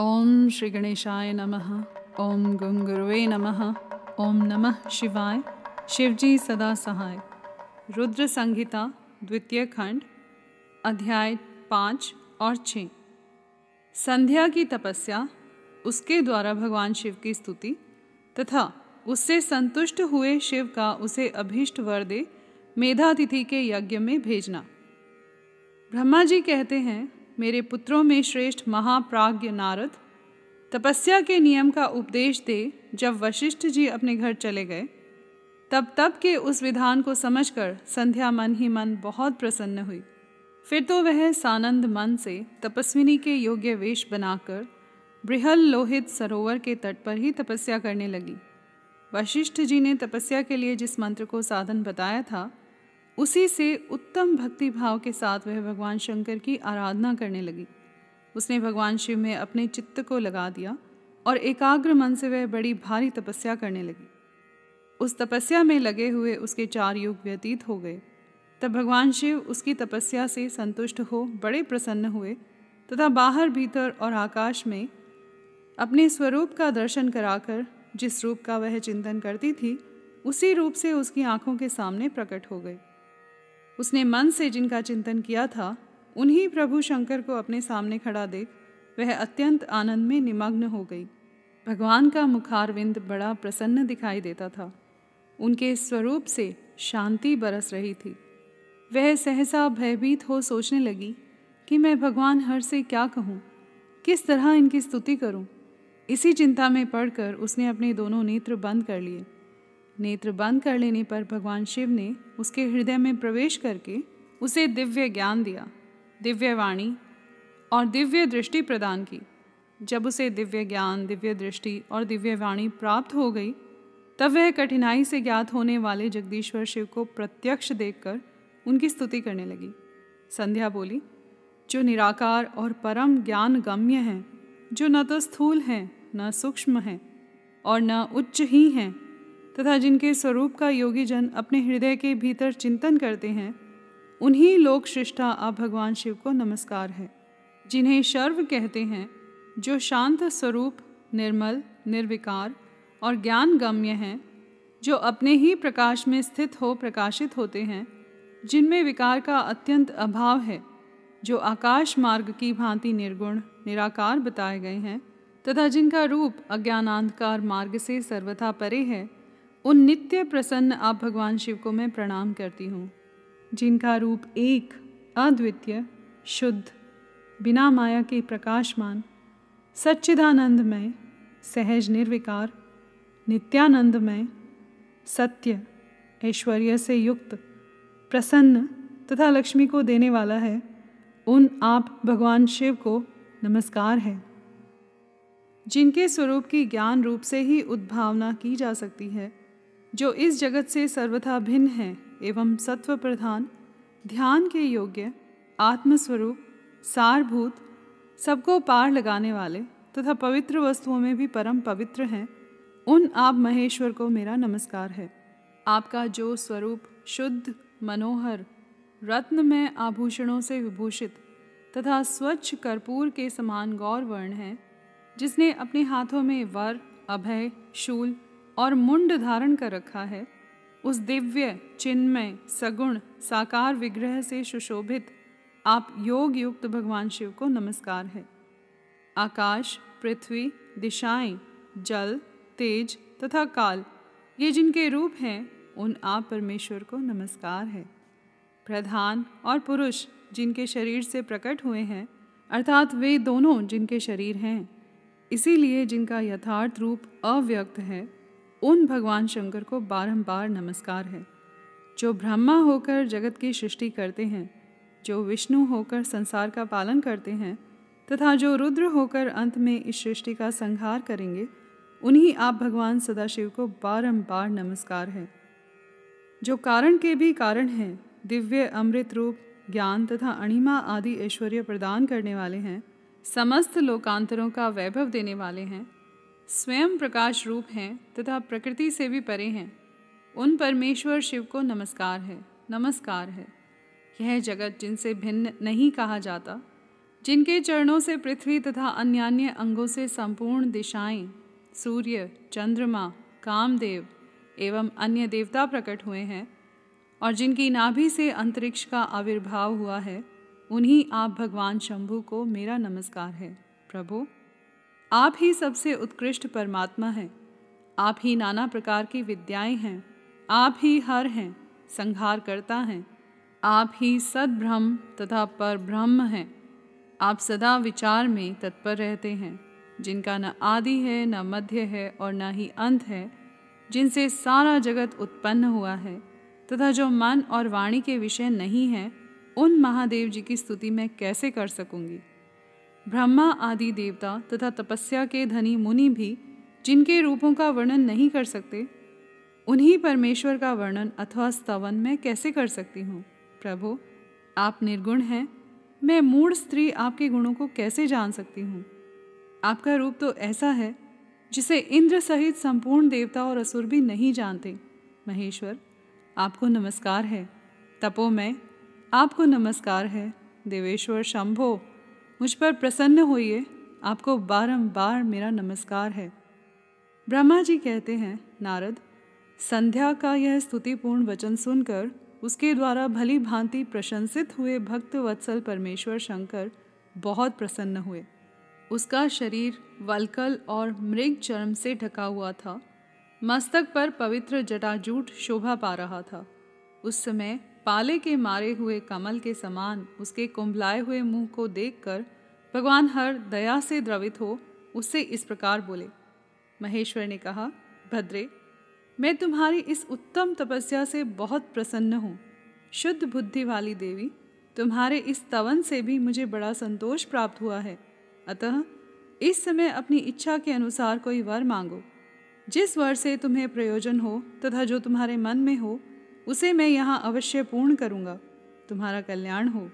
ओम श्री गणेशाय नमः। ओम गुंगुरुवे नमः। ओम नमः शिवाय। शिवजी सदा सहाय। रुद्र संहिता, द्वितीय खंड, अध्याय पाँच और छ। संध्या की तपस्या, उसके द्वारा भगवान शिव की स्तुति, तथा उससे संतुष्ट हुए शिव का उसे अभीष्ट वर दे मेधातिथि के यज्ञ में भेजना। ब्रह्मा जी कहते हैं मेरे पुत्रों में श्रेष्ठ महाप्राज्ञ नारद, तपस्या के नियम का उपदेश दे जब वशिष्ठ जी अपने घर चले गए, तब तब के उस विधान को समझकर संध्या मन ही मन बहुत प्रसन्न हुई। फिर तो वह सानंद मन से तपस्विनी के योग्य वेश बनाकर बृहल लोहित सरोवर के तट पर ही तपस्या करने लगी। वशिष्ठ जी ने तपस्या के लिए जिस मंत्र को साधन बताया था उसी से उत्तम भक्ति भाव के साथ वह भगवान शंकर की आराधना करने लगी। उसने भगवान शिव में अपने चित्त को लगा दिया और एकाग्र मन से वह बड़ी भारी तपस्या करने लगी। उस तपस्या में लगे हुए उसके चार युग व्यतीत हो गए। तब भगवान शिव उसकी तपस्या से संतुष्ट हो बड़े प्रसन्न हुए तथा बाहर भीतर और आकाश में अपने स्वरूप का दर्शन कराकर जिस रूप का वह चिंतन करती थी, उसी रूप से उसकी आँखों के सामने प्रकट हो गई उसने मन से जिनका चिंतन किया था, उन्हीं प्रभु शंकर को अपने सामने खड़ा देख, वह अत्यंत आनंद में निमग्न हो गई। भगवान का मुखारविंद बड़ा प्रसन्न दिखाई देता था। उनके स्वरूप से शांति बरस रही थी। वह सहसा भयभीत हो सोचने लगी कि मैं भगवान हर से क्या कहूँ? किस तरह इनकी स्तुति करूँ? इसी चिंता में पड़कर उसने अपने दोनों नेत्र बंद कर लिए। नेत्र बंद कर लेने पर भगवान शिव ने उसके हृदय में प्रवेश करके उसे दिव्य ज्ञान दिया, दिव्य वाणी और दिव्य दृष्टि प्रदान की। जब उसे दिव्य ज्ञान, दिव्य दृष्टि और दिव्य वाणी प्राप्त हो गई, तब वह कठिनाई से ज्ञात होने वाले जगदीश्वर शिव को प्रत्यक्ष देखकर उनकी स्तुति करने लगी। संध्या बोली, जो निराकार और परम ज्ञान गम्य हैं, जो न तो स्थूल हैं, न सूक्ष्म हैं और न उच्च ही हैं तथा जिनके स्वरूप का योगी जन अपने हृदय के भीतर चिंतन करते हैं, उन्हीं लोक श्रेष्ठा आप भगवान शिव को नमस्कार है, जिन्हें शर्व कहते हैं, जो शांत स्वरूप, निर्मल, निर्विकार और ज्ञान गम्य हैं, जो अपने ही प्रकाश में स्थित हो प्रकाशित होते हैं, जिनमें विकार का अत्यंत अभाव है, जो आकाश मार्ग की भांति निर्गुण, निराकार बताए गए हैं, तथा जिनका रूप अज्ञानांधकार मार्ग से सर्वथा परे है उन नित्य प्रसन्न आप भगवान शिव को मैं प्रणाम करती हूँ, जिनका रूप एक, अद्वितीय, शुद्ध, बिना माया के प्रकाशमान, सच्चिदानंदमय, सहज निर्विकार, नित्यानंदमय, सत्य, ऐश्वर्य से युक्त, प्रसन्न तथा लक्ष्मी को देने वाला है, उन आप भगवान शिव को नमस्कार है। जिनके स्वरूप की ज्ञान रूप से ही उद्भावना की जा सकती है जो इस जगत से सर्वथा भिन्न है एवं सत्व प्रधान ध्यान के योग्य, आत्मस्वरूप, सारभूत, सबको पार लगाने वाले तथा पवित्र वस्तुओं में भी परम पवित्र हैं, उन आप महेश्वर को मेरा नमस्कार है। आपका जो स्वरूप शुद्ध, मनोहर रत्न में आभूषणों से विभूषित तथा स्वच्छ कर्पूर के समान गौर वर्ण है, जिसने अपने हाथों में वर, अभय, शूल और मुंड धारण कर रखा है, उस दिव्य, चिन्मय, सगुण, साकार विग्रह से सुशोभित, आप योग युक्त भगवान शिव को नमस्कार है। आकाश, पृथ्वी, दिशाएँ, जल, तेज तथा काल, ये जिनके रूप हैं, उन आप परमेश्वर को नमस्कार है। प्रधान और पुरुष जिनके शरीर से प्रकट हुए हैं, अर्थात वे दोनों जिनके शरीर हैं, इसीलिए जिनका यथार्थ रूप अव्यक्त है उन भगवान शंकर को बारंबार नमस्कार है, जो ब्रह्मा होकर जगत की सृष्टि करते हैं, जो विष्णु होकर संसार का पालन करते हैं, तथा जो रुद्र होकर अंत में इस सृष्टि का संहार करेंगे, उन्हीं आप भगवान सदाशिव को बारंबार नमस्कार है। जो कारण के भी कारण हैं, दिव्य, अमृत रूप, ज्ञान तथा अणिमा आदि ऐश्वर्य प्रदान करने वाले हैं, समस्त लोकांतरों का वैभव देने वाले हैं स्वयं प्रकाश रूप हैं तथा प्रकृति से भी परे हैं। उन परमेश्वर शिव को नमस्कार है नमस्कार है। यह जगत जिनसे भिन्न नहीं कहा जाता, जिनके चरणों से पृथ्वी तथा अन्य अन्य अंगों से संपूर्ण दिशाएँ, सूर्य, चंद्रमा, कामदेव एवं अन्य देवता प्रकट हुए हैं और जिनकी नाभि से अंतरिक्ष का आविर्भाव हुआ है, उन्हीं आप भगवान शंभु को मेरा नमस्कार है। प्रभु आप ही सबसे उत्कृष्ट परमात्मा हैं। आप ही नाना प्रकार की विद्याएँ हैं। आप ही हर हैं संहार करता हैं। आप ही सद्ब्रह्म तथा पर ब्रह्म हैं। आप सदा विचार में तत्पर रहते हैं, जिनका न आदि है, न मध्य है और न ही अंत है, जिनसे सारा जगत उत्पन्न हुआ है, तथा जो मन और वाणी के विषय नहीं है, उन महादेव जी की स्तुति मैं कैसे कर सकूँगी? ब्रह्मा आदि देवता तथा तपस्या के धनी मुनि भी, जिनके रूपों का वर्णन नहीं कर सकते, उन्हीं परमेश्वर का वर्णन अथवा स्तवन मैं कैसे कर सकती हूँ? प्रभु, आप निर्गुण हैं। मैं मूढ़ स्त्री आपके गुणों को कैसे जान सकती हूँ? आपका रूप तो ऐसा है, जिसे इंद्र सहित संपूर्ण देवता और असुर भी नहीं जानते। महेश्वर, आपको नमस्कार है। तपो में आपको नमस्कार है। देवेश्वर, शंभो मुझ पर प्रसन्न होइए। आपको बारंबार मेरा नमस्कार है। ब्रह्मा जी कहते हैं, नारद, संध्या का यह स्तुतिपूर्ण वचन सुनकर, उसके द्वारा भली भांति प्रशंसित हुए भक्त वत्सल परमेश्वर शंकर बहुत प्रसन्न हुए। उसका शरीर वलकल और मृग चर्म से ढका हुआ था। मस्तक पर पवित्र जटाजूट शोभा पा रहा था। उस समय पाले के मारे हुए कमल के समान उसके कुंभलाए हुए मुँह को देखकर भगवान हर दया से द्रवित हो उससे इस प्रकार बोले, महेश्वर ने कहा, भद्रे, मैं तुम्हारी इस उत्तम तपस्या से बहुत प्रसन्न हूँ। शुद्ध बुद्धि वाली देवी, तुम्हारे इस तवन से भी मुझे बड़ा संतोष प्राप्त हुआ है। अतः इस समय अपनी इच्छा के अनुसार कोई वर मांगो। जिस वर से तुम्हें प्रयोजन हो तथा जो तुम्हारे मन में हो उसे मैं यहाँ अवश्य पूर्ण करूँगा। तुम्हारा कल्याण हो।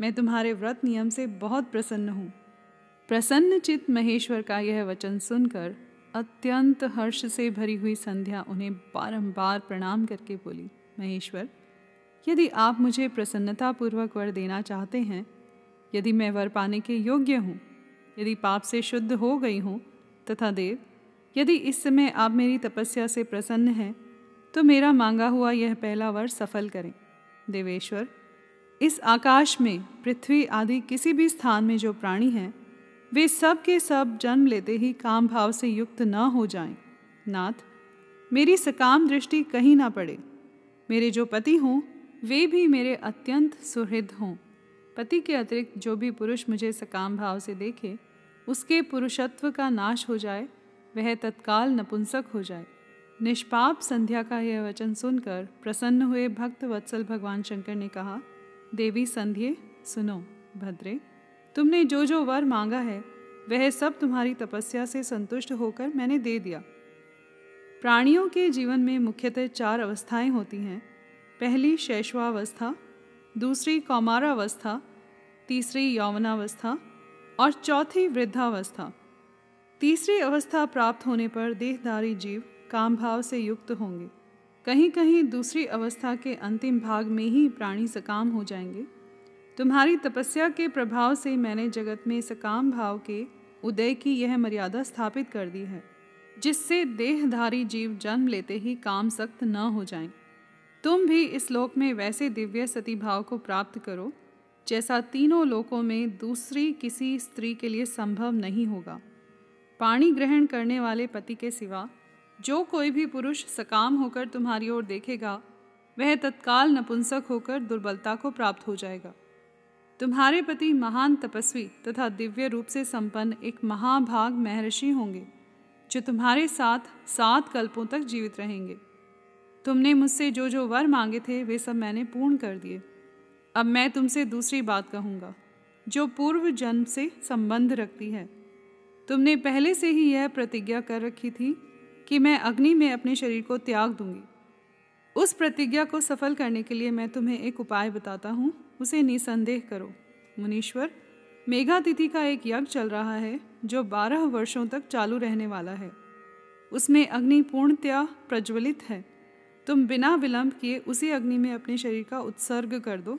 मैं तुम्हारे व्रत नियम से बहुत प्रसन्न हूँ। प्रसन्न चित महेश्वर का यह वचन सुनकर अत्यंत हर्ष से भरी हुई संध्या उन्हें बारंबार प्रणाम करके बोली, महेश्वर, यदि आप मुझे प्रसन्नतापूर्वक वर देना चाहते हैं, यदि मैं वर पाने के योग्य हूँ, यदि पाप से शुद्ध हो गई हूँ, तथा देव, यदि इस समय आप मेरी तपस्या से प्रसन्न हैं तो मेरा मांगा हुआ यह पहला वर सफल करें। देवेश्वर, इस आकाश में, पृथ्वी आदि किसी भी स्थान में जो प्राणी हैं, वे सब के सब जन्म लेते ही काम भाव से युक्त न हो जाएँ। नाथ, मेरी सकाम दृष्टि कहीं ना पड़े। मेरे जो पति हों, वे भी मेरे अत्यंत सुहृद हों। पति के अतिरिक्त जो भी पुरुष मुझे सकाम भाव से देखे, उसके पुरुषत्व का नाश हो जाए, वह तत्काल नपुंसक हो जाए। निष्पाप संध्या का यह वचन सुनकर प्रसन्न हुए भक्त वत्सल भगवान शंकर ने कहा, देवी संध्य, सुनो, भद्रे, तुमने जो जो वर मांगा है, वह सब तुम्हारी तपस्या से संतुष्ट होकर मैंने दे दिया। प्राणियों के जीवन में मुख्यतः चार अवस्थाएँ होती हैं। पहली शैशवावस्था, दूसरी कौमारावस्था, तीसरी यौवनावस्था और चौथी वृद्धावस्था। तीसरी अवस्था प्राप्त होने पर देहधारी जीव काम भाव से युक्त होंगे। कहीं कहीं दूसरी अवस्था के अंतिम भाग में ही प्राणी सकाम हो जाएँगे। तुम्हारी तपस्या के प्रभाव से मैंने जगत में सकाम भाव के उदय की यह मर्यादा स्थापित कर दी है, जिससे देहधारी जीव जन्म लेते ही काम सख्त न हो जाएँ। तुम भी इस लोक में वैसे दिव्य सती भाव को प्राप्त करो, जैसा तीनों लोकों में दूसरी किसी स्त्री के लिए संभव नहीं होगा। पाणी ग्रहण करने वाले पति के सिवा जो कोई भी पुरुष सकाम होकर तुम्हारी ओर देखेगा, वह तत्काल नपुंसक होकर दुर्बलता को प्राप्त हो जाएगा। तुम्हारे पति महान तपस्वी तथा दिव्य रूप से संपन्न एक महाभाग महर्षि होंगे, जो तुम्हारे साथ सात कल्पों तक जीवित रहेंगे। तुमने मुझसे जो जो वर मांगे थे, वे सब मैंने पूर्ण कर दिए। अब मैं तुमसे दूसरी बात कहूँगा, जो पूर्व जन्म से संबंध रखती है। तुमने पहले से ही यह प्रतिज्ञा कर रखी थी कि मैं अग्नि में अपने शरीर को त्याग दूँगी। उस प्रतिज्ञा को सफल करने के लिए मैं तुम्हें एक उपाय बताता हूँ, उसे निसंदेह करो। मुनीश्वर, मेघातिथि का एक यज्ञ चल रहा है, जो बारह वर्षों तक चालू रहने वाला है। उसमें अग्नि पूर्णतया प्रज्वलित है। तुम बिना विलंब किए उसी अग्नि में अपने शरीर का उत्सर्ग कर दो।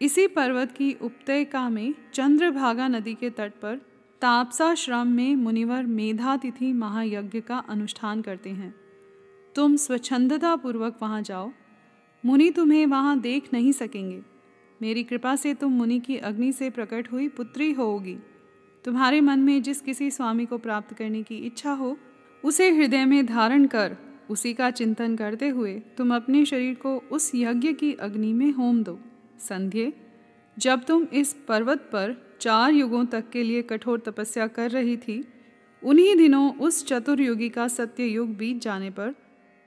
इसी पर्वत की उपत्यका में चंद्रभागा नदी के तट पर तापसाश्रम में मुनिवर मेधातिथि महायज्ञ का अनुष्ठान करते हैं। तुम स्वच्छंदता पूर्वक वहाँ जाओ। मुनि तुम्हें वहाँ देख नहीं सकेंगे। मेरी कृपा से तुम मुनि की अग्नि से प्रकट हुई पुत्री होगी तुम्हारे मन में जिस किसी स्वामी को प्राप्त करने की इच्छा हो, उसे हृदय में धारण कर, उसी का चिंतन करते हुए तुम अपने शरीर को उस यज्ञ की अग्नि में होम दो। संध्य, जब तुम इस पर्वत पर चार युगों तक के लिए कठोर तपस्या कर रही थी, उन्हीं दिनों उस चतुर्युगी का सत्य युग बीत जाने पर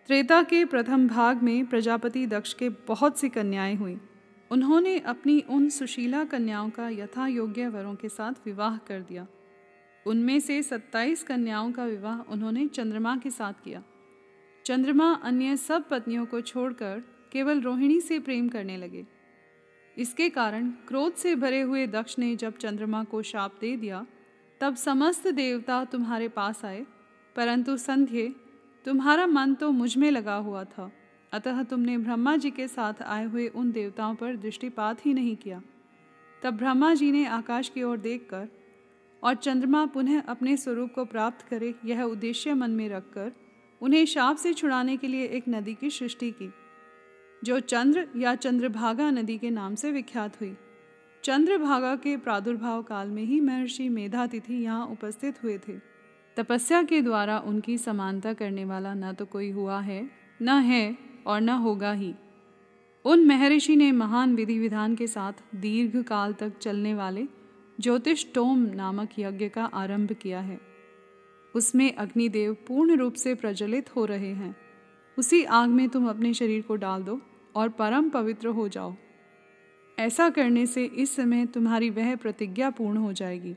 त्रेता के प्रथम भाग में प्रजापति दक्ष के बहुत सी कन्याएँ हुई। उन्होंने अपनी उन सुशीला कन्याओं का यथा योग्य वरों के साथ विवाह कर दिया। उनमें से सत्ताईस कन्याओं का विवाह उन्होंने चंद्रमा के साथ किया। चंद्रमा अन्य सब पत्नियों को छोड़कर केवल रोहिणी से प्रेम करने लगे। इसके कारण क्रोध से भरे हुए दक्ष ने जब चंद्रमा को शाप दे दिया, तब समस्त देवता तुम्हारे पास आए। परंतु संध्य, तुम्हारा मन तो मुझमें लगा हुआ था। अतः तुमने ब्रह्मा जी के साथ आए हुए उन देवताओं पर दृष्टिपात ही नहीं किया। तब ब्रह्मा जी ने आकाश की ओर देखकर, और चंद्रमा पुनः अपने स्वरूप को प्राप्त करे यह उद्देश्य मन में रखकर, उन्हें शाप से छुड़ाने के लिए एक नदी की सृष्टि की। जो चंद्र या चंद्रभागा नदी के नाम से विख्यात हुई। चंद्रभागा के प्रादुर्भाव काल में ही महर्षि मेधातिथि यहाँ उपस्थित हुए थे। तपस्या के द्वारा उनकी समानता करने वाला न तो कोई हुआ है, न है और न होगा ही। उन महर्षि ने महान विधि विधान के साथ दीर्घ काल तक चलने वाले ज्योतिष टोम नामक यज्ञ का आरंभ किया है। उसमें अग्निदेव पूर्ण रूप से प्रज्वलित हो रहे हैं। उसी आग में तुम अपने शरीर को डाल दो। और परम पवित्र हो जाओ। ऐसा करने से इस समय तुम्हारी वह प्रतिज्ञा पूर्ण हो जाएगी।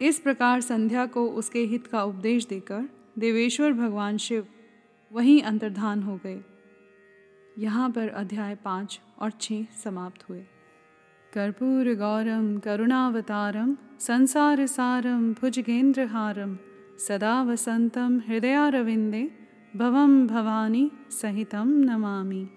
इस प्रकार संध्या को उसके हित का उपदेश देकर देवेश्वर भगवान शिव वहीं अंतर्धान हो गए। यहाँ पर अध्याय पाँच और छः समाप्त हुए। कर्पूर गौरम, करुणावतारम, संसार सारम, भुजगेंद्रहारम, सदा वसंतम, हृदयारविंदे, भवम भवानी, सहितम नमामि।